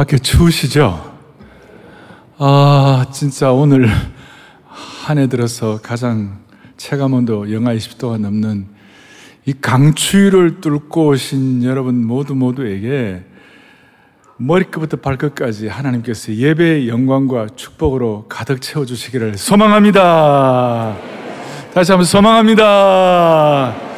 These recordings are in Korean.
밖에 추우시죠? 아, 진짜 오늘 한 해 들어서 가장 체감온도 영하 20도가 넘는 이 강추위를 뚫고 오신 여러분 모두 모두에게 머리끝부터 발끝까지 하나님께서 예배의 영광과 축복으로 가득 채워주시기를 소망합니다. 다시 한번 소망합니다.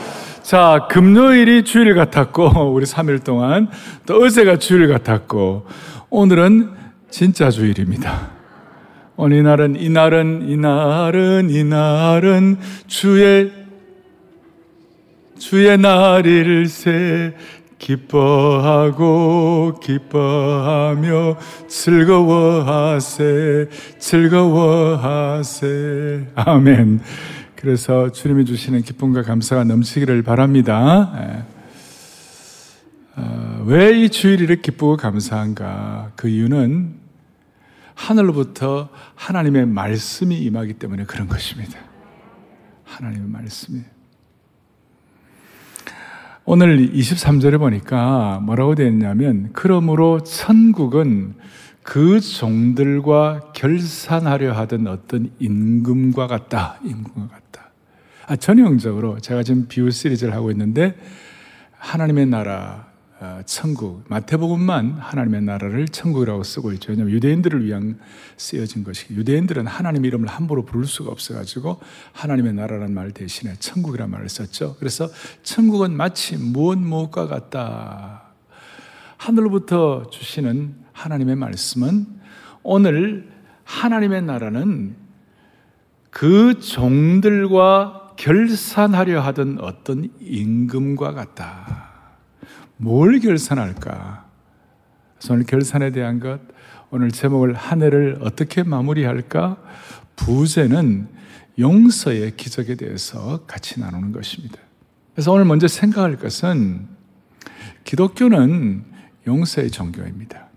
자, 금요일이 주일 같았고, 우리 3일 동안, 또 어제가 주일 같았고, 오늘은 진짜 주일입니다. 오늘 이날은, 이날은, 이날은, 이날은 주의, 주의 날일세, 기뻐하고 기뻐하며 즐거워하세 즐거워하세 아멘 그래서 주님이 주시는 기쁨과 감사가 넘치기를 바랍니다 예. 어, 왜이 주일이를 기쁘고 감사한가 그 이유는 하늘로부터 하나님의 말씀이 임하기 때문에 그런 것입니다 하나님의 말씀이 오늘 23절에 보니까 뭐라고 되어 있냐면, 그러므로 천국은 그 종들과 결산하려 하던 어떤 임금과 같다. 임금과 같다. 아, 전형적으로 제가 지금 비유 시리즈를 하고 있는데, 하나님의 나라, 어, 천국, 마태복음만 하나님의 나라를 천국이라고 쓰고 있죠. 왜냐하면 유대인들을 위한 쓰여진 것이 유대인들은 하나님 이름을 함부로 부를 수가 없어가지고 하나님의 나라라는 말 대신에 천국이라는 말을 썼죠. 그래서 천국은 마치 무엇 무엇과 같다. 하늘로부터 주시는 하나님의 말씀은 오늘 하나님의 나라는 그 종들과 결산하려 하던 어떤 임금과 같다. 뭘 결산할까? 오늘 결산에 대한 것, 오늘 제목을 한 해를 어떻게 마무리할까? 부제는 용서의 기적에 대해서 같이 나누는 것입니다. 그래서 오늘 먼저 생각할 것은 기독교는 용서의 종교입니다.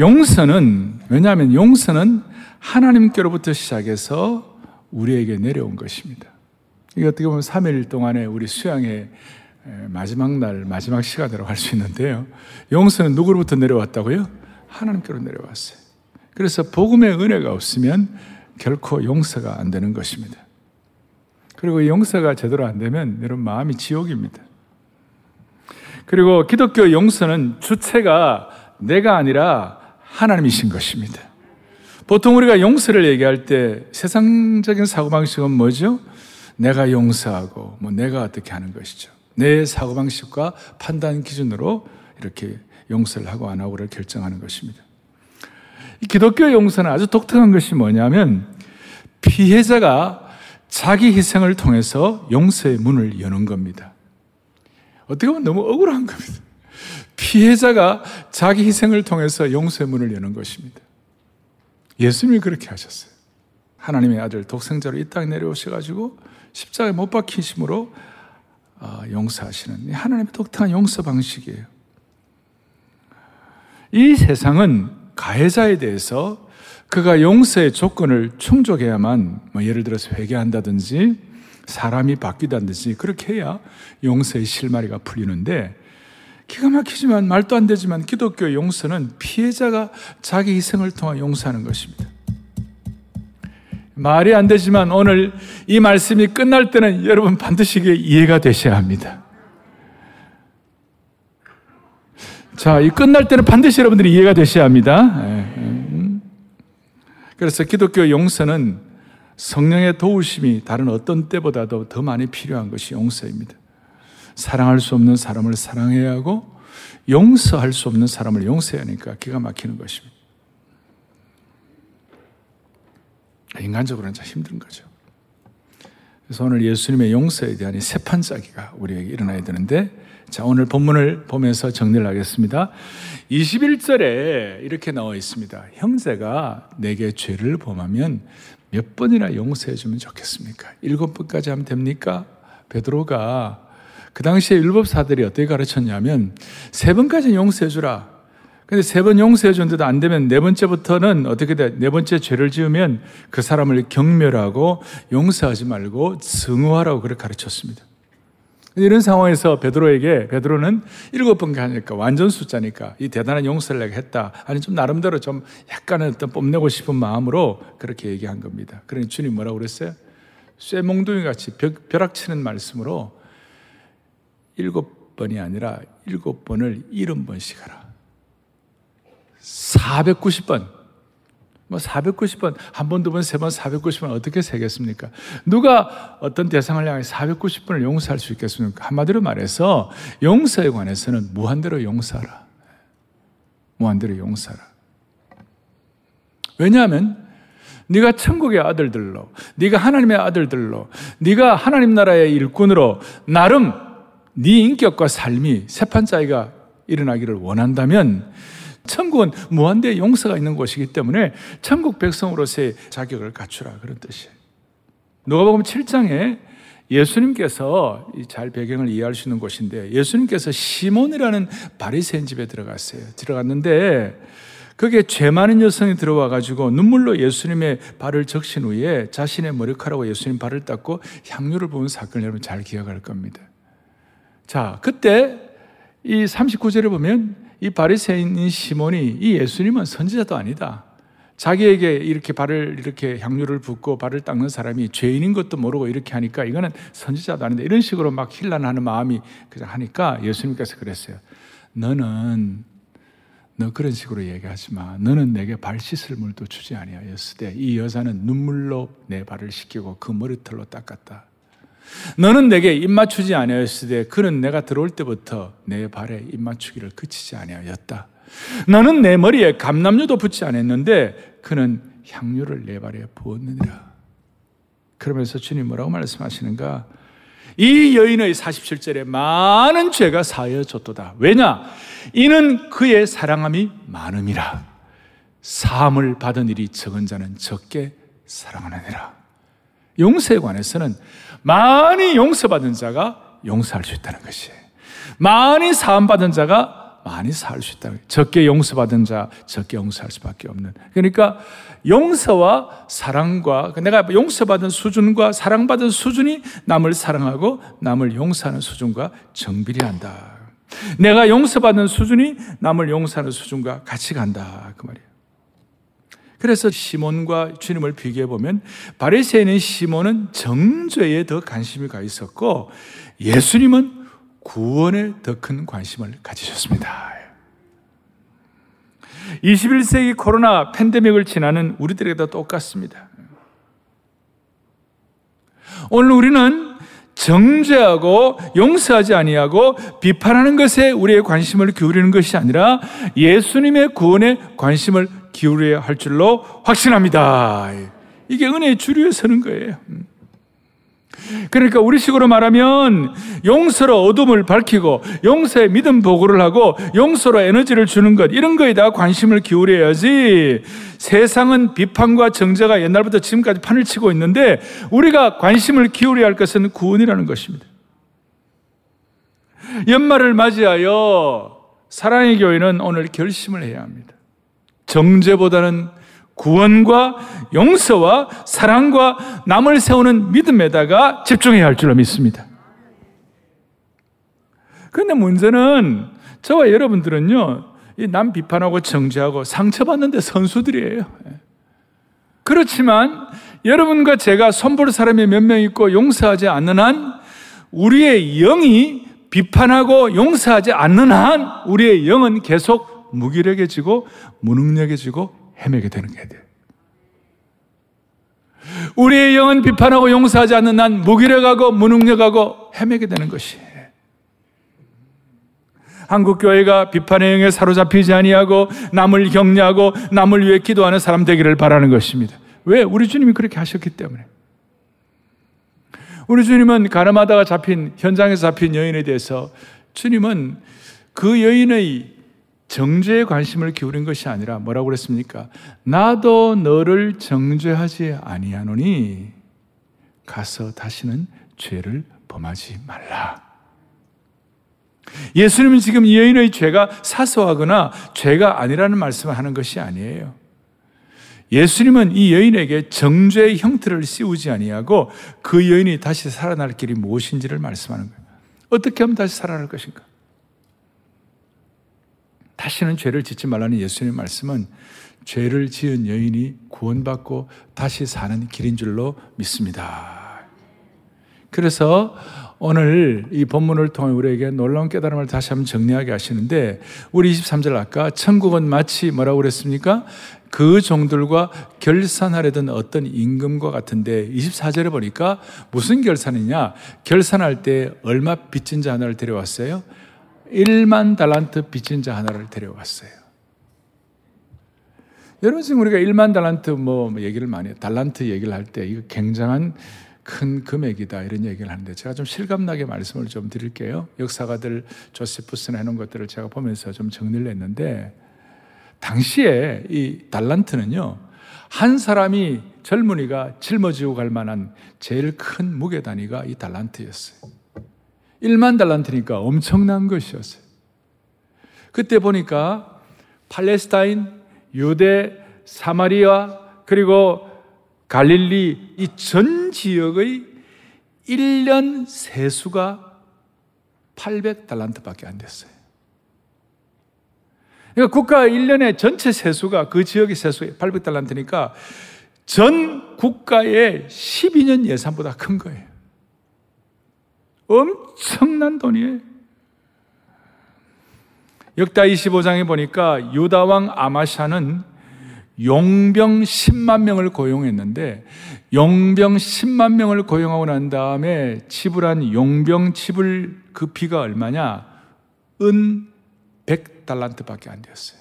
용서는, 왜냐하면 용서는 하나님께로부터 시작해서 우리에게 내려온 것입니다. 이게 어떻게 보면 3일 동안의 우리 수양의 마지막 날, 마지막 시간으로 할 수 있는데요. 용서는 누구로부터 내려왔다고요? 하나님께로 내려왔어요. 그래서 복음의 은혜가 없으면 결코 용서가 안 되는 것입니다. 그리고 용서가 제대로 안 되면 여러분 마음이 지옥입니다. 그리고 기독교 용서는 주체가 내가 아니라 하나님이신 것입니다. 보통 우리가 용서를 얘기할 때 세상적인 사고방식은 뭐죠? 내가 용서하고, 뭐 내가 어떻게 하는 것이죠. 내 사고방식과 판단 기준으로 이렇게 용서를 하고 안 하고를 결정하는 것입니다. 기독교 용서는 아주 독특한 것이 뭐냐면 피해자가 자기 희생을 통해서 용서의 문을 여는 겁니다. 어떻게 보면 너무 억울한 겁니다. 피해자가 자기 희생을 통해서 용서의 문을 여는 것입니다. 예수님이 그렇게 하셨어요. 하나님의 아들 독생자로 이 땅에 내려오셔가지고 십자가에 못 박히심으로 어, 용서하시는 하나님의 독특한 용서 방식이에요. 이 세상은 가해자에 대해서 그가 용서의 조건을 충족해야만 뭐 예를 들어서 회개한다든지 사람이 바뀌다든지 그렇게 해야 용서의 실마리가 풀리는데 기가 막히지만 말도 안 되지만 기독교 용서는 피해자가 자기 희생을 통해 용서하는 것입니다. 말이 안 되지만 오늘 이 말씀이 끝날 때는 여러분 반드시 이해가 되셔야 합니다. 자, 이 끝날 때는 반드시 여러분들이 이해가 되셔야 합니다. 예, 음. 그래서 기독교 용서는 성령의 도우심이 다른 어떤 때보다도 더 많이 필요한 것이 용서입니다. 사랑할 수 없는 사람을 사랑해야 하고 용서할 수 없는 사람을 용서해야 하니까 기가 막히는 것입니다. 인간적으로는 참 힘든 거죠. 그래서 오늘 예수님의 용서에 대한 세 판짜기가 우리에게 일어나야 되는데, 자, 오늘 본문을 보면서 정리를 하겠습니다. 21절에 이렇게 나와 있습니다. 형제가 내게 죄를 범하면 몇 번이나 용서해 주면 좋겠습니까? 일곱 번까지 하면 됩니까? 베드로가 그 당시에 율법사들이 어떻게 가르쳤냐면 세 번까지 용서해 주라. 근데 세 번 용서해 줬는데도 안 되면 네 번째부터는 어떻게 돼? 네 번째 죄를 지으면 그 사람을 경멸하고 용서하지 말고 증오하라고 그렇게 가르쳤습니다. 이런 상황에서 베드로에게 베드로는 일곱 번 가니까 완전 숫자니까 이 대단한 용서를 내가 했다. 아니 좀 나름대로 좀 약간은 어떤 뽐내고 싶은 마음으로 그렇게 얘기한 겁니다. 그러니 주님 뭐라고 그랬어요? 쇠몽둥이 같이 벼락치는 말씀으로 일곱 번이 아니라 일곱 번을 일흔 번씩 하라. 490번. 뭐 490번, 한 번, 두 번, 세 번, 490번 어떻게 세겠습니까? 누가 어떤 대상을 향해 490번을 용서할 수 있겠습니까? 한마디로 말해서 용서에 관해서는 무한대로 용서하라. 무한대로 용서하라. 왜냐하면 네가 천국의 아들들로, 네가 하나님의 아들들로, 네가 하나님 나라의 일꾼으로 나름 네 인격과 삶이 세판짜기가 일어나기를 원한다면 천국은 무한대 용서가 있는 곳이기 때문에 천국 백성으로서의 자격을 갖추라 그런 뜻이에요. 누가복음 7장에 예수님께서 잘 배경을 이해할 수 있는 곳인데 예수님께서 시몬이라는 바리새인 집에 들어갔어요. 들어갔는데 거기에 죄 많은 여성이 들어와 가지고 눈물로 예수님의 발을 적신 후에 자신의 머리카락으로 예수님 발을 닦고 향유를 부은 사건을 여러분 잘 기억할 겁니다. 자, 그때 이 39절에 보면 이 바리새인인 시몬이 이 예수님은 선지자도 아니다. 자기에게 이렇게 발을 이렇게 향유를 붓고 발을 닦는 사람이 죄인인 것도 모르고 이렇게 하니까 이거는 선지자도 아닌데 이런 식으로 막 힐난하는 마음이 그냥 하니까 예수님께서 그랬어요. 너는 너 그런 식으로 얘기하지 마. 너는 내게 발 씻을 물도 주지 아니하였으되 이 여자는 눈물로 내 발을 씻기고 그 머리털로 닦았다. 너는 내게 입 맞추지 아니하였으되 그는 내가 들어올 때부터 내 발에 입 맞추기를 그치지 아니하였다. 너는 내 머리에 감남류도 붙지 않았는데 그는 향유를 내 발에 부었느니라. 그러면서 주님 뭐라고 말씀하시는가? 이 여인의 47절에 많은 죄가 사여졌도다. 왜냐? 이는 그의 사랑함이 많음이라. 사함을 받은 일이 적은 자는 적게 사랑하느니라. 용서에 관해서는 많이 용서받은 자가 용서할 수 있다는 것이에요. 많이 사함받은 자가 많이 살수 있다는 거예요. 적게 용서받은 자, 적게 용서할 수밖에 없는. 그러니까 용서와 사랑과 내가 용서받은 수준과 사랑받은 수준이 남을 사랑하고 남을 용서하는 수준과 정비례한다. 내가 용서받는 수준이 남을 용서하는 수준과 같이 간다. 그 말이에요. 그래서 시몬과 주님을 비교해 보면 바리새인인 시몬은 정죄에 더 관심이 가 있었고 예수님은 구원에 더 큰 관심을 가지셨습니다. 21세기 코로나 팬데믹을 지나는 우리들에게도 똑같습니다. 오늘 우리는 정죄하고 용서하지 아니하고 비판하는 것에 우리의 관심을 기울이는 것이 아니라 예수님의 구원에 관심을 기울여야 할 줄로 확신합니다. 이게 은혜의 주류에 서는 거예요. 그러니까 우리식으로 말하면 용서로 어둠을 밝히고 용서의 믿음 보고를 하고 용서로 에너지를 주는 것 이런 거에다 관심을 기울여야지 세상은 비판과 정죄가 옛날부터 지금까지 판을 치고 있는데 우리가 관심을 기울여야 할 것은 구원이라는 것입니다. 연말을 맞이하여 사랑의 교회는 오늘 결심을 해야 합니다. 정죄보다는 구원과 용서와 사랑과 남을 세우는 믿음에다가 집중해야 할 줄로 믿습니다. 그런데 문제는 저와 여러분들은요, 남 비판하고 정죄하고 상처받는데 선수들이에요. 그렇지만 여러분과 제가 손볼 사람이 몇 명 있고 용서하지 않는 한 우리의 영이 비판하고 용서하지 않는 한 우리의 영은 계속 무기력해지고 무능력해지고 헤매게 되는 게 돼. 우리의 영은 비판하고 용서하지 않는 난 무기력하고 무능력하고 헤매게 되는 것이. 한국 교회가 비판의 영에 사로잡히지 아니하고 남을 격려하고 남을 위해 기도하는 사람 되기를 바라는 것입니다. 왜? 우리 주님이 그렇게 하셨기 때문에. 우리 주님은 가늠하다가 잡힌 현장에서 잡힌 여인에 대해서 주님은 그 여인의 정죄에 관심을 기울인 것이 아니라 뭐라고 그랬습니까? 나도 너를 정죄하지 아니하노니 가서 다시는 죄를 범하지 말라. 예수님은 지금 이 여인의 죄가 사소하거나 죄가 아니라는 말씀을 하는 것이 아니에요. 예수님은 이 여인에게 정죄의 형태를 씌우지 아니하고 그 여인이 다시 살아날 길이 무엇인지를 말씀하는 거예요. 어떻게 하면 다시 살아날 것인가? 다시는 죄를 짓지 말라는 예수님의 말씀은 죄를 지은 여인이 구원받고 다시 사는 길인 줄로 믿습니다. 그래서 오늘 이 본문을 통해 우리에게 놀라운 깨달음을 다시 한번 정리하게 하시는데 우리 23절 아까 천국은 마치 뭐라고 그랬습니까? 그 종들과 결산하려던 어떤 임금과 같은데 24절에 보니까 무슨 결산이냐? 결산할 때 얼마 빚진 자 하나를 데려왔어요? 1만 달란트 빚진 자 하나를 데려왔어요. 여러분 지금 우리가 1만 달란트 뭐 얘기를 많이. 달란트 얘기를 할 때 이거 굉장한 큰 금액이다 이런 얘기를 하는데 제가 좀 실감나게 말씀을 좀 드릴게요. 역사가들 조세푸스나 해놓은 것들을 제가 보면서 좀 정리를 했는데 당시에 이 달란트는요 한 사람이 젊은이가 짊어지고 갈 만한 제일 큰 무게 단위가 이 달란트였어요. 1만 달란트니까 엄청난 것이었어요. 그때 보니까 팔레스타인, 유대, 사마리아, 그리고 갈릴리 이 전 지역의 1년 세수가 800달란트 밖에 안 됐어요. 그러니까 국가 1년의 전체 세수가 그 지역의 세수가 800달란트니까 전 국가의 12년 예산보다 큰 거예요. 엄청난 돈이에요. 역다 25장에 보니까 유다왕 아마샤는 용병 10만 명을 고용했는데 용병 10만 명을 고용하고 난 다음에 지불한 용병 지불 그 비가 얼마냐? 은 100달란트밖에 안 되었어요.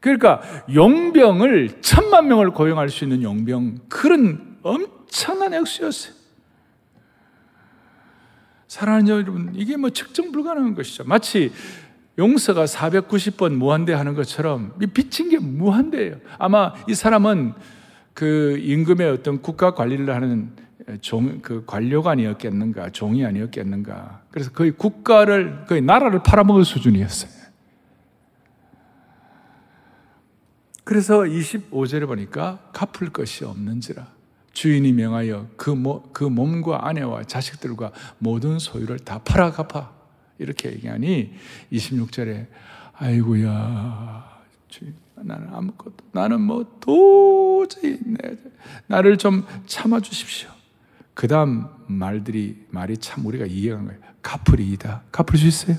그러니까 용병을 천만 명을 고용할 수 있는 용병 그런 엄청난 액수였어요. 사랑하는 여러분, 이게 뭐 측정 불가능한 것이죠. 마치 용서가 490번 무한대 하는 것처럼 빚진 게 무한대예요. 아마 이 사람은 그 임금의 어떤 국가 관리를 하는 종, 그 관료관이었겠는가, 종이 아니었겠는가. 그래서 거의 국가를, 거의 나라를 팔아먹을 수준이었어요. 그래서 25절에 보니까 갚을 것이 없는지라. 주인이 명하여 그, 모, 그 몸과 아내와 자식들과 모든 소유를 다 팔아 갚아. 이렇게 얘기하니 26절에 아이고야 주인 나는 아무것도 나는 뭐 도저히 내, 나를 좀 참아 주십시오. 그 다음 말들이 말이 참 우리가 이해한 거예요. 갚으리이다. 갚을 수 있어요?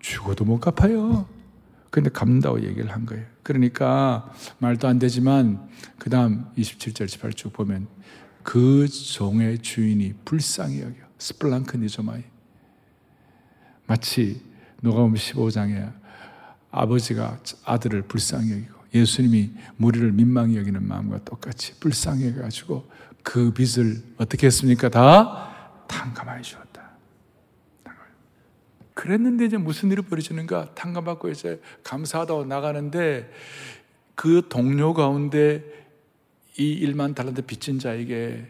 죽어도 못 갚아요. 근데 갚는다고 얘기를 한 거예요. 그러니까 말도 안 되지만 그 다음 27절 18쭉 보면 그 종의 주인이 불쌍히 여겨 스플랑크 니조마이 마치 누가복음 15장에 아버지가 아들을 불쌍히 여기고 예수님이 무리를 민망히 여기는 마음과 똑같이 불쌍히 여가지고 그 빚을 어떻게 했습니까? 다 탕감하여 주었다. 그랬는데 이제 무슨 일이 벌어지는가? 탕감받고 이제 감사하다고 나가는데 그 동료 가운데 이 1만 달란트 빚진 자에게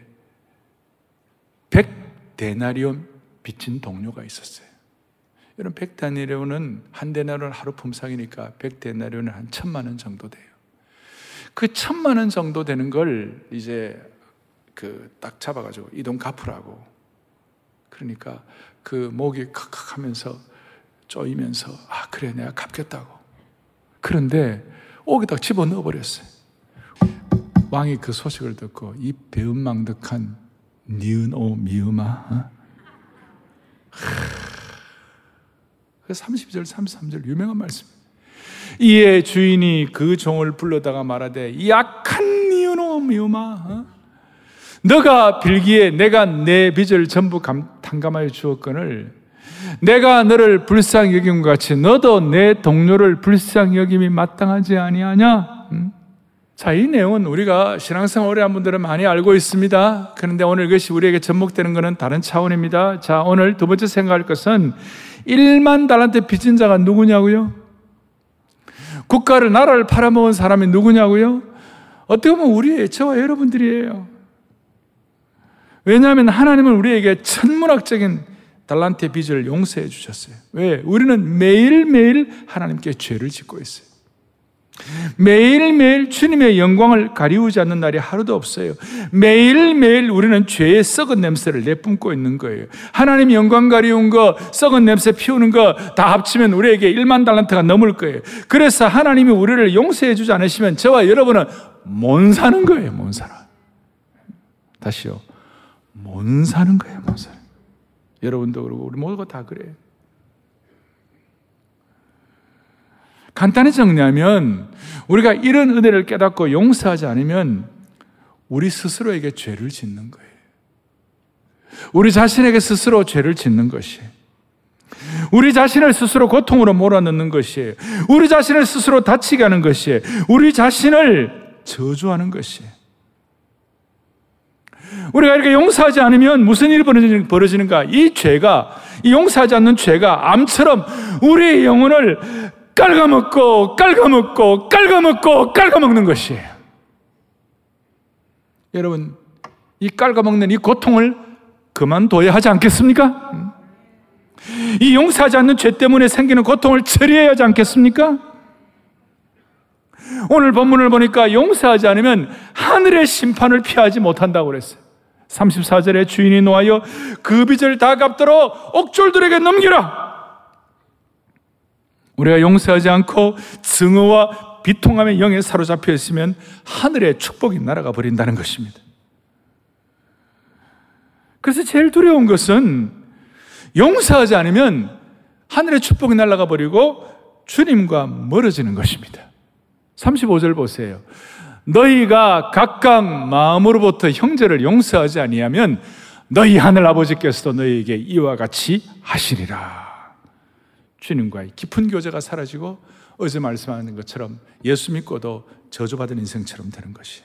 100데나리온 빚진 동료가 있었어요. 여러분 100데나리온은 한 데나리온 하루 품삯이니까 100데나리온은 한 천만 원 정도 돼요. 그 천만 원 정도 되는 걸 이제 그 딱 잡아가지고 이 돈 갚으라고. 그러니까 그 목이 칵칵 하면서 쪼이면서 아 그래 내가 갚겠다고. 그런데 옥에다 집어넣어 버렸어요. 왕이 그 소식을 듣고 이 배은망덕한 니은 오 미음아 어? 30절 33절 유명한 말씀 이에 주인이 그 종을 불러다가 말하되 약한 니은 오 미음아 어? 너가 빌기에 내가 내 빚을 전부 탕감하여 주었거늘 내가 너를 불쌍히 여김 같이 너도 내 동료를 불쌍히 여김이 마땅하지 아니하냐? 음? 자, 이 내용은 우리가 신앙생활 오래 한 분들은 많이 알고 있습니다. 그런데 오늘 이것이 우리에게 접목되는 것은 다른 차원입니다. 자, 오늘 두 번째 생각할 것은 1만 달란트 빚진 자가 누구냐고요? 국가를, 나라를 팔아먹은 사람이 누구냐고요? 어떻게 보면 우리의 저와 여러분들이에요. 왜냐하면 하나님은 우리에게 천문학적인 달란트의 빚을 용서해 주셨어요. 왜? 우리는 매일매일 하나님께 죄를 짓고 있어요. 매일매일 주님의 영광을 가리우지 않는 날이 하루도 없어요. 매일매일 우리는 죄의 썩은 냄새를 내뿜고 있는 거예요. 하나님 영광 가리운 거, 썩은 냄새 피우는 거 다 합치면 우리에게 1만 달란트가 넘을 거예요. 그래서 하나님이 우리를 용서해 주지 않으시면 저와 여러분은 못 사는 거예요, 못 살아. 다시요. 못 사는 거예요, 못 살아. 여러분도 그러고 우리 모두가 다 그래요. 간단히 정리하면 우리가 이런 은혜를 깨닫고 용서하지 않으면 우리 스스로에게 죄를 짓는 거예요. 우리 자신에게 스스로 죄를 짓는 것이 우리 자신을 스스로 고통으로 몰아넣는 것이 우리 자신을 스스로 다치게 하는 것이 우리 자신을 저주하는 것이 우리가 이렇게 용서하지 않으면 무슨 일이 벌어지는 가? 이 죄가, 이 용서하지 않는 죄가 암처럼 우리의 영혼을 깔아먹고 깔아먹고 깔아먹고 깔아먹는 것이에요. 여러분, 이 깔아먹는 이 고통을 그만둬야 하지 않겠습니까? 이 용서하지 않는 죄 때문에 생기는 고통을 처리해야 하지 않겠습니까? 오늘 본문을 보니까 용서하지 않으면 하늘의 심판을 피하지 못한다고 그랬어요. 34절에 주인이 놓아여 그 빚을 다 갚도록 옥졸들에게 넘기라. 우리가 용서하지 않고 증오와 비통함의 영에 사로잡혀 있으면 하늘의 축복이 날아가 버린다는 것입니다. 그래서 제일 두려운 것은 용서하지 않으면 하늘의 축복이 날아가 버리고 주님과 멀어지는 것입니다. 35절 보세요. 너희가 각각 마음으로부터 형제를 용서하지 아니하면 너희 하늘 아버지께서도 너희에게 이와 같이 하시리라. 주님과의 깊은 교제가 사라지고 어제 말씀하는 것처럼 예수 믿고도 저주받은 인생처럼 되는 것이.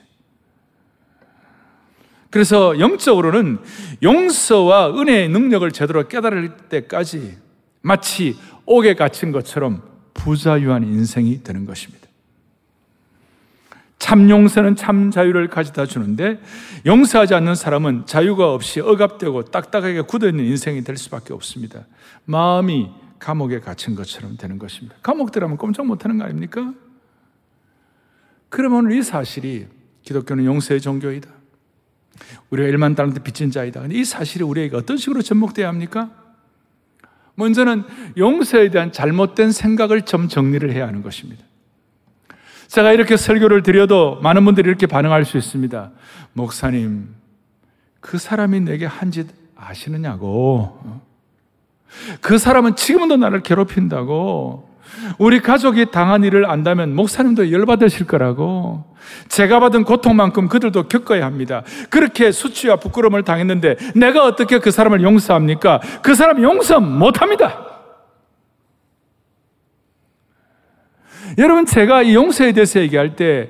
그래서 영적으로는 용서와 은혜의 능력을 제대로 깨달을 때까지 마치 옥에 갇힌 것처럼 부자유한 인생이 되는 것입니다. 참 용서는 참 자유를 가져다 주는데 용서하지 않는 사람은 자유가 없이 억압되고 딱딱하게 굳어있는 인생이 될 수밖에 없습니다. 마음이 감옥에 갇힌 것처럼 되는 것입니다. 감옥 들어가면 꼼짝 못하는 거 아닙니까? 그러면 이 사실이 기독교는 용서의 종교이다. 우리가 1만 달란트 빚진 자이다. 근데 이 사실이 우리에게 어떤 식으로 접목돼야 합니까? 먼저는 용서에 대한 잘못된 생각을 좀 정리를 해야 하는 것입니다. 제가 이렇게 설교를 드려도 많은 분들이 이렇게 반응할 수 있습니다. 목사님, 그 사람이 내게 한 짓 아시느냐고. 그 사람은 지금도 나를 괴롭힌다고. 우리 가족이 당한 일을 안다면 목사님도 열받으실 거라고. 제가 받은 고통만큼 그들도 겪어야 합니다. 그렇게 수치와 부끄러움을 당했는데 내가 어떻게 그 사람을 용서합니까? 그 사람 용서 못 합니다. 여러분, 제가 이 용서에 대해서 얘기할 때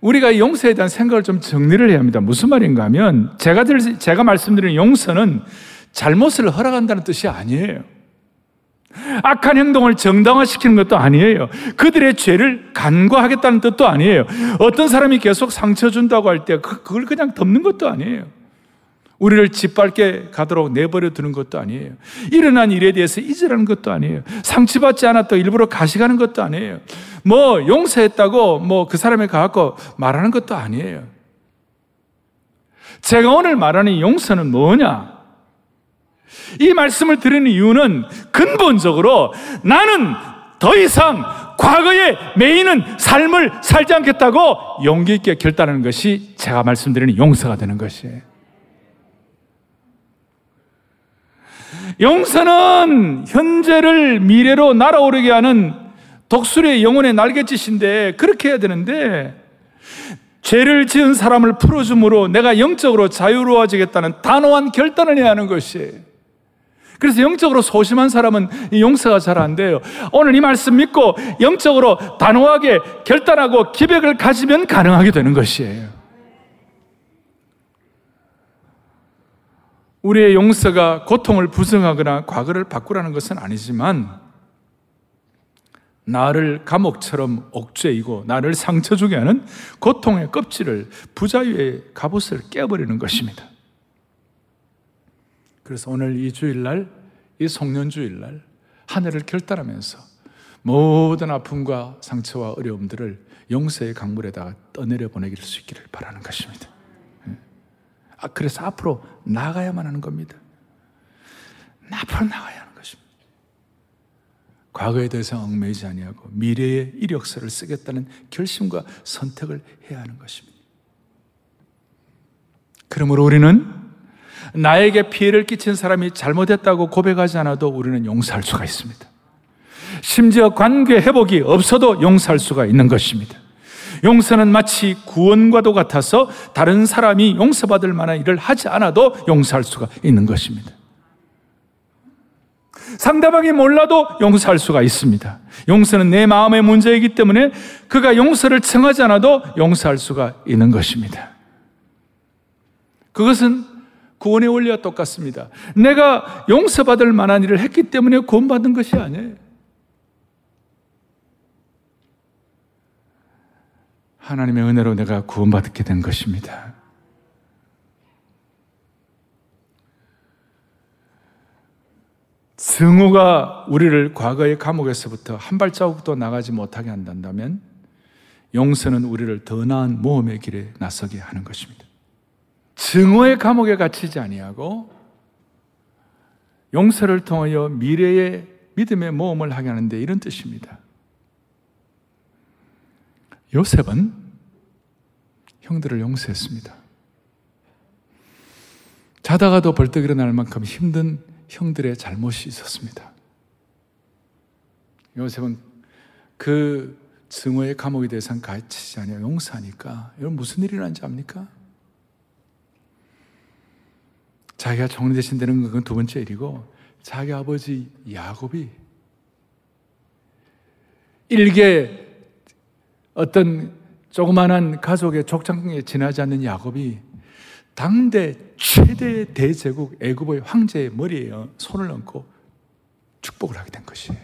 우리가 용서에 대한 생각을 좀 정리를 해야 합니다. 무슨 말인가 하면 제가, 제가 말씀드리는 용서는 잘못을 허락한다는 뜻이 아니에요. 악한 행동을 정당화시키는 것도 아니에요. 그들의 죄를 간과하겠다는 뜻도 아니에요. 어떤 사람이 계속 상처 준다고 할 때 그, 그걸 그냥 덮는 것도 아니에요. 우리를 짓밟게 가도록 내버려 두는 것도 아니에요. 일어난 일에 대해서 잊으라는 것도 아니에요. 상처받지 않았다고 일부러 가식하는 것도 아니에요. 뭐 용서했다고 뭐 그 사람에 가갖고 말하는 것도 아니에요. 제가 오늘 말하는 용서는 뭐냐? 이 말씀을 드리는 이유는 근본적으로 나는 더 이상 과거에 매이는 삶을 살지 않겠다고 용기 있게 결단하는 것이 제가 말씀드리는 용서가 되는 것이에요. 용서는 현재를 미래로 날아오르게 하는 독수리의 영혼의 날갯짓인데 그렇게 해야 되는데 죄를 지은 사람을 풀어줌으로 내가 영적으로 자유로워지겠다는 단호한 결단을 해야 하는 것이에요. 그래서 영적으로 소심한 사람은 용서가 잘 안 돼요. 오늘 이 말씀 믿고 영적으로 단호하게 결단하고 기백을 가지면 가능하게 되는 것이에요. 우리의 용서가 고통을 부정하거나 과거를 바꾸라는 것은 아니지만 나를 감옥처럼 옥죄이고 나를 상처 주게 하는 고통의 껍질을 부자유의 갑옷을 깨버리는 것입니다. 그래서 오늘 이 주일날, 이 송년주일날 하늘을 결단하면서 모든 아픔과 상처와 어려움들을 용서의 강물에다가 떠내려 보내길 수 있기를 바라는 것입니다. 예. 아, 그래서 앞으로 나가야만 하는 겁니다. 앞으로 나가야 하는 것입니다. 과거에 대해서 얽매이지 아니하고 미래의 이력서를 쓰겠다는 결심과 선택을 해야 하는 것입니다. 그러므로 우리는 나에게 피해를 끼친 사람이 잘못했다고 고백하지 않아도 우리는 용서할 수가 있습니다. 심지어 관계 회복이 없어도 용서할 수가 있는 것입니다. 용서는 마치 구원과도 같아서 다른 사람이 용서받을 만한 일을 하지 않아도 용서할 수가 있는 것입니다. 상대방이 몰라도 용서할 수가 있습니다. 용서는 내 마음의 문제이기 때문에 그가 용서를 청하지 않아도 용서할 수가 있는 것입니다. 그것은 구원의 원리와 똑같습니다. 내가 용서받을 만한 일을 했기 때문에 구원받은 것이 아니에요. 하나님의 은혜로 내가 구원받게 된 것입니다. 증오가 우리를 과거의 감옥에서부터 한 발자국도 나가지 못하게 한다면 용서는 우리를 더 나은 모험의 길에 나서게 하는 것입니다. 증오의 감옥에 갇히지 아니하고 용서를 통하여 미래의 믿음의 모험을 하게 하는데 이런 뜻입니다. 요셉은 형들을 용서했습니다. 자다가도 벌떡 일어날 만큼 힘든 형들의 잘못이 있었습니다. 요셉은 그 증오의 감옥에 대해서는 가르치지 아니하 용서하니까 이건 무슨 일이 일어난지 압니까? 자기가 정리 대신 되는 건 두 번째 일이고 자기 아버지 야곱이 일개 어떤 조그마한 가족의 족장에 지나지 않는 야곱이 당대 최대 대제국 애굽의 황제의 머리에 손을 얹고 축복을 하게 된 것이에요.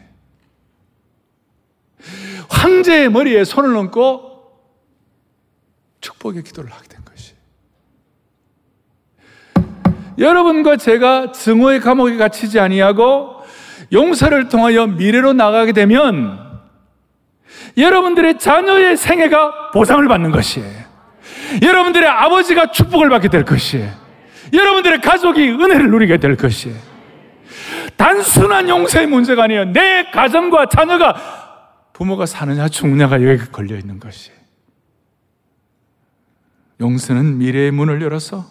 황제의 머리에 손을 얹고 축복의 기도를 하게 된 것이에요. 여러분과 제가 증오의 감옥에 갇히지 아니하고 용서를 통하여 미래로 나가게 되면 여러분들의 자녀의 생애가 보상을 받는 것이에요. 여러분들의 아버지가 축복을 받게 될 것이에요. 여러분들의 가족이 은혜를 누리게 될 것이에요. 단순한 용서의 문제가 아니에요. 내 가정과 자녀가 부모가 사느냐 죽느냐가 여기 걸려 있는 것이에요. 용서는 미래의 문을 열어서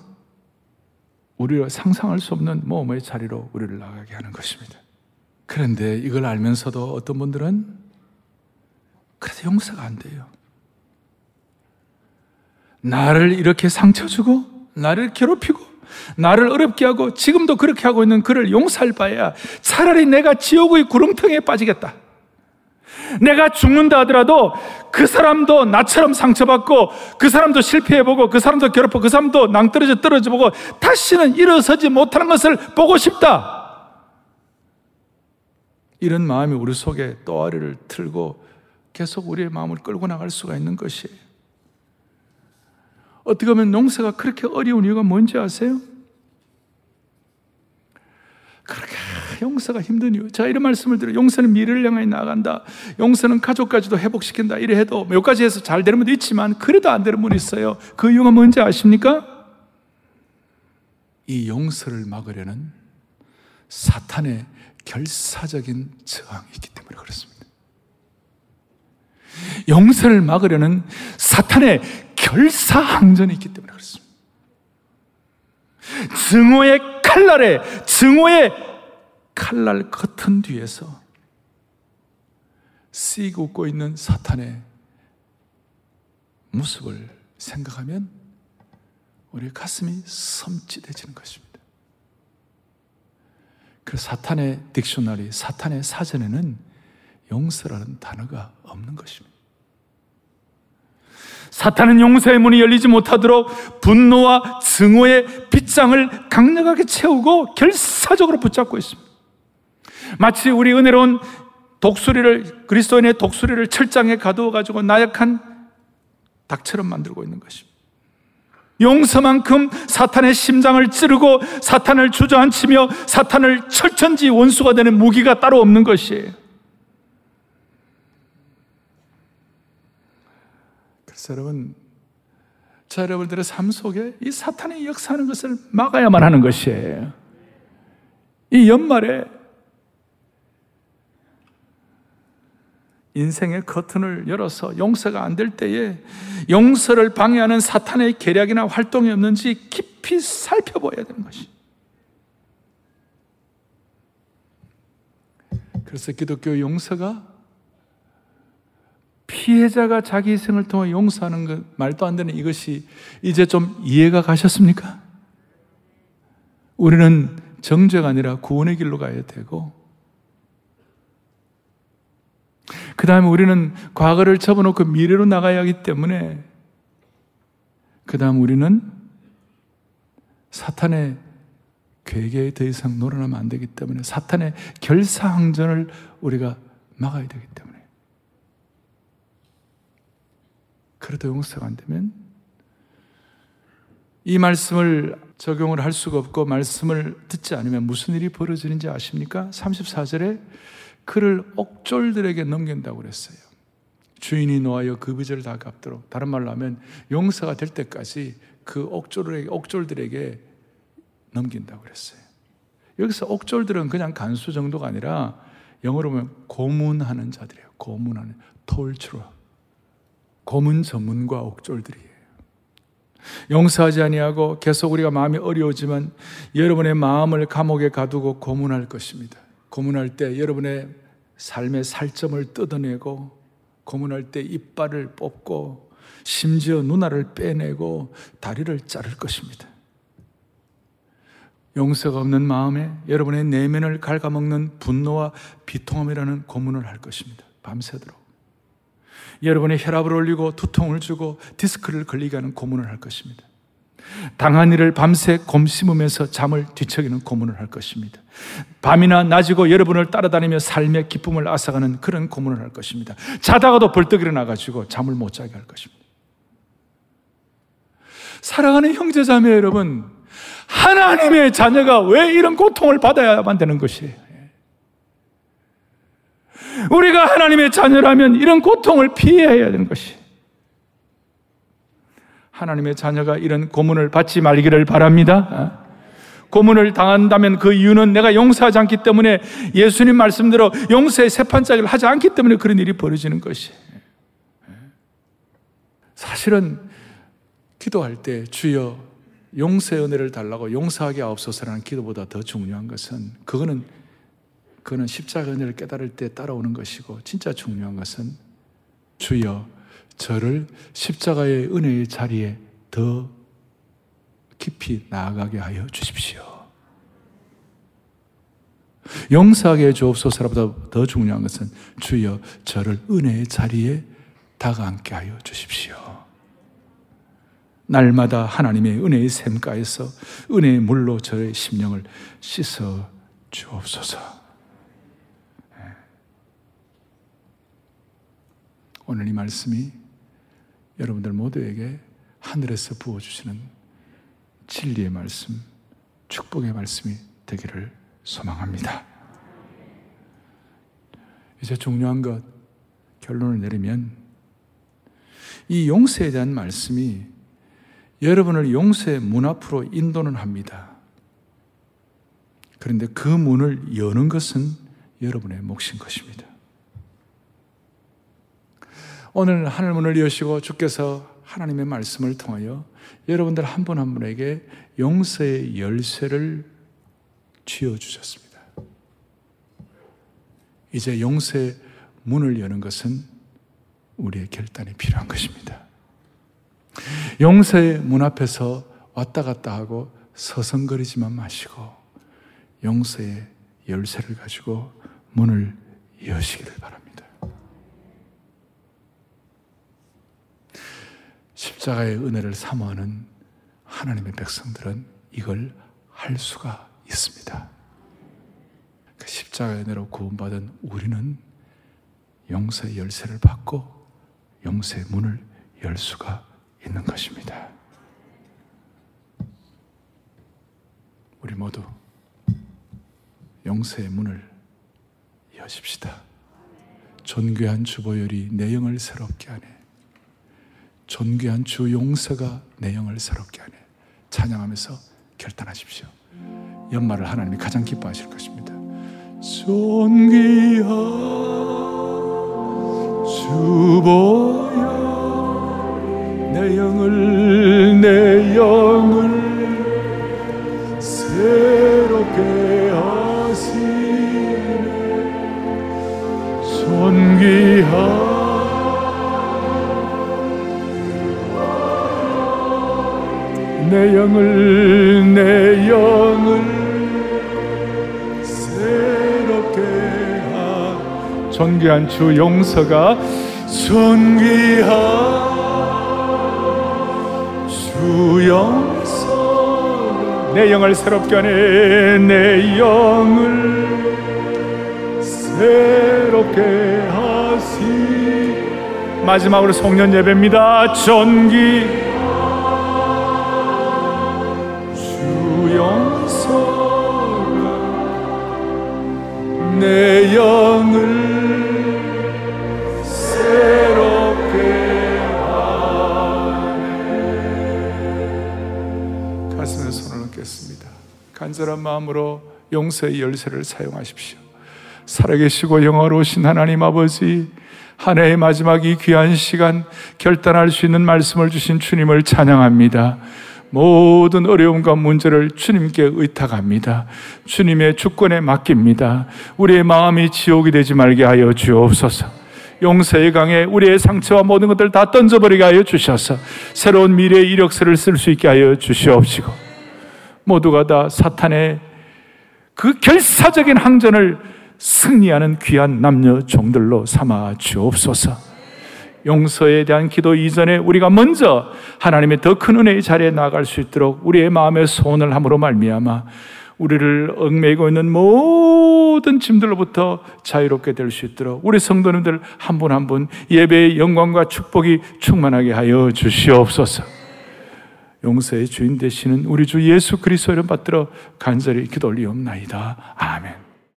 우리가 상상할 수 없는 모험의 자리로 우리를 나가게 하는 것입니다. 그런데 이걸 알면서도 어떤 분들은 그래도 용서가 안 돼요. 나를 이렇게 상처 주고, 나를 괴롭히고, 나를 어렵게 하고, 지금도 그렇게 하고 있는 그를 용서할 바에야 차라리 내가 지옥의 구렁텅이에 빠지겠다. 내가 죽는다 하더라도 그 사람도 나처럼 상처받고 그 사람도 실패해보고 그 사람도 괴롭고 그 사람도 낭떠러져 떨어져 보고 다시는 일어서지 못하는 것을 보고 싶다. 이런 마음이 우리 속에 또아리를 틀고 계속 우리의 마음을 끌고 나갈 수가 있는 것이에요. 어떻게 보면 용서가 그렇게 어려운 이유가 뭔지 아세요? 그렇게 용서가 힘든 이유. 자, 이런 말씀을 드려. 용서는 미래를 향해 나간다. 용서는 가족까지도 회복시킨다. 이래 해도 몇 가지 해서 잘 되는 분도 있지만, 그래도 안 되는 분이 있어요. 그 이유가 뭔지 아십니까? 이 용서를 막으려는 사탄의 결사적인 저항이 있기 때문에 그렇습니다. 용서를 막으려는 사탄의 결사항전이 있기 때문에 그렇습니다. 증오의 칼날에, 증오의 칼날 커튼 뒤에서 씩 웃고 있는 사탄의 모습을 생각하면 우리 가슴이 섬찟해지는 것입니다. 그 사탄의 딕셔너리, 사탄의 사전에는 용서라는 단어가 없는 것입니다. 사탄은 용서의 문이 열리지 못하도록 분노와 증오의 빗장을 강력하게 채우고 결사적으로 붙잡고 있습니다. 마치 우리 은혜로운 독수리를, 그리스도인의 독수리를 철장에 가두어 가지고 나약한 닭처럼 만들고 있는 것입니다. 용서만큼 사탄의 심장을 찌르고 사탄을 주저앉히며 사탄을 철천지 원수가 되는 무기가 따로 없는 것이에요. 그래서 여러분, 자, 여러분들의 삶 속에 이 사탄의 역사하는 것을 막아야만 하는 것이에요. 이 연말에 인생의 커튼을 열어서 용서가 안 될 때에 용서를 방해하는 사탄의 계략이나 활동이 없는지 깊이 살펴봐야 되는 것이. 그래서 기독교 용서가 피해자가 자기 희생을 통해 용서하는 것 말도 안 되는 이것이 이제 좀 이해가 가셨습니까? 우리는 정죄가 아니라 구원의 길로 가야 되고 그 다음에 우리는 과거를 접어놓고 미래로 나가야 하기 때문에 그 다음 우리는 사탄의 괴계에 더 이상 놀아나면 안 되기 때문에 사탄의 결사항전을 우리가 막아야 되기 때문에 그래도 용서가 안 되면 이 말씀을 적용을 할 수가 없고 말씀을 듣지 않으면 무슨 일이 벌어지는지 아십니까? 34절에 그를 옥졸들에게 넘긴다고 그랬어요. 주인이 놓아여 그 빚을 다 갚도록. 다른 말로 하면 용서가 될 때까지 그 옥졸들에게, 옥졸들에게 넘긴다고 그랬어요. 여기서 옥졸들은 그냥 간수 정도가 아니라 영어로 보면 고문하는 자들이에요. 고문하는, 톨트로. 고문 전문가 옥졸들이에요. 용서하지 아니하고 계속 우리가 마음이 어려우지만 여러분의 마음을 감옥에 가두고 고문할 것입니다. 고문할 때 여러분의 삶의 살점을 뜯어내고 고문할 때 이빨을 뽑고 심지어 눈알을 빼내고 다리를 자를 것입니다. 용서가 없는 마음에 여러분의 내면을 갉아먹는 분노와 비통함이라는 고문을 할 것입니다. 밤새도록. 여러분의 혈압을 올리고 두통을 주고 디스크를 걸리게 하는 고문을 할 것입니다. 당한 일을 밤새 곰심으면서 잠을 뒤척이는 고문을 할 것입니다. 밤이나 낮이고 여러분을 따라다니며 삶의 기쁨을 앗아가는 그런 고문을 할 것입니다. 자다가도 벌떡 일어나가지고 잠을 못 자게 할 것입니다. 사랑하는 형제자매 여러분, 하나님의 자녀가 왜 이런 고통을 받아야만 되는 것이에요? 우리가 하나님의 자녀라면 이런 고통을 피해야 되는 것이. 하나님의 자녀가 이런 고문을 받지 말기를 바랍니다. 어? 고문을 당한다면 그 이유는 내가 용서하지 않기 때문에 예수님 말씀대로 용서의 세판짜기를 하지 않기 때문에 그런 일이 벌어지는 것이. 사실은 기도할 때 주여 용서의 은혜를 달라고 용서하게 하옵소서라는 기도보다 더 중요한 것은 그거는 그거는 십자가 은혜를 깨달을 때 따라오는 것이고 진짜 중요한 것은 주여 저를 십자가의 은혜의 자리에 더 깊이 나아가게 하여 주십시오. 용서하게 주옵소서보다 더 중요한 것은 주여 저를 은혜의 자리에 다가앉게 하여 주십시오. 날마다 하나님의 은혜의 샘가에서 은혜의 물로 저의 심령을 씻어 주옵소서. 오늘 이 말씀이 여러분들 모두에게 하늘에서 부어주시는 진리의 말씀, 축복의 말씀이 되기를 소망합니다. 이제 중요한 것, 결론을 내리면 이 용서에 대한 말씀이 여러분을 용서의 문 앞으로 인도는 합니다. 그런데 그 문을 여는 것은 여러분의 몫인 것입니다. 오늘 하늘 문을 여시고 주께서 하나님의 말씀을 통하여 여러분들 한분한 분에게 용서의 열쇠를 쥐어 주셨습니다. 이제 용서의 문을 여는 것은 우리의 결단이 필요한 것입니다. 용서의 문 앞에서 왔다 갔다 하고 서성거리지만 마시고 용서의 열쇠를 가지고 문을 여시기를 바랍니다. 십자가의 은혜를 사모하는 하나님의 백성들은 이걸 할 수가 있습니다. 그 십자가의 은혜로 구원받은 우리는 용서의 열쇠를 받고 용서의 문을 열 수가 있는 것입니다. 우리 모두 용서의 문을 여십시다. 존귀한 주보혈이 내 영을 새롭게 하네. 존귀한 주 용서가 내 영을 새롭게 하네. 찬양하면서 결단하십시오. 연말을 하나님이 가장 기뻐하실 것입니다. 존귀한 주보여 내 영을 내 영을 영을 내 영을 새롭게 하 존귀한 주 용서가 존귀한 주 용서 내 영을 새롭게 하네. 내 영을 새롭게 하시. 마지막으로 송년 예배입니다. 존귀 내 영을 새롭게 하네. 가슴에 손을 얹겠습니다. 간절한 마음으로 용서의 열쇠를 사용하십시오. 살아계시고 영화로우신 하나님 아버지 한 해의 마지막 이 귀한 시간 결단할 수 있는 말씀을 주신 주님을 찬양합니다 모든 어려움과 문제를 주님께 의탁합니다. 주님의 주권에 맡깁니다. 우리의 마음이 지옥이 되지 말게 하여 주옵소서. 용서의 강에 우리의 상처와 모든 것들 다 던져버리게 하여 주셔서 새로운 미래의 이력서를 쓸 수 있게 하여 주시옵시고 모두가 다 사탄의 그 결사적인 항전을 승리하는 귀한 남녀 종들로 삼아 주옵소서. 용서에 대한 기도 이전에 우리가 먼저 하나님의 더 큰 은혜의 자리에 나갈 수 있도록 우리의 마음의 소원을 함으로 말미암아 우리를 얽매이고 있는 모든 짐들로부터 자유롭게 될 수 있도록 우리 성도님들 한 분 한 분 예배의 영광과 축복이 충만하게 하여 주시옵소서. 용서의 주인 되시는 우리 주 예수 그리스도 이름 받들어 간절히 기도 올리옵나이다. 아멘.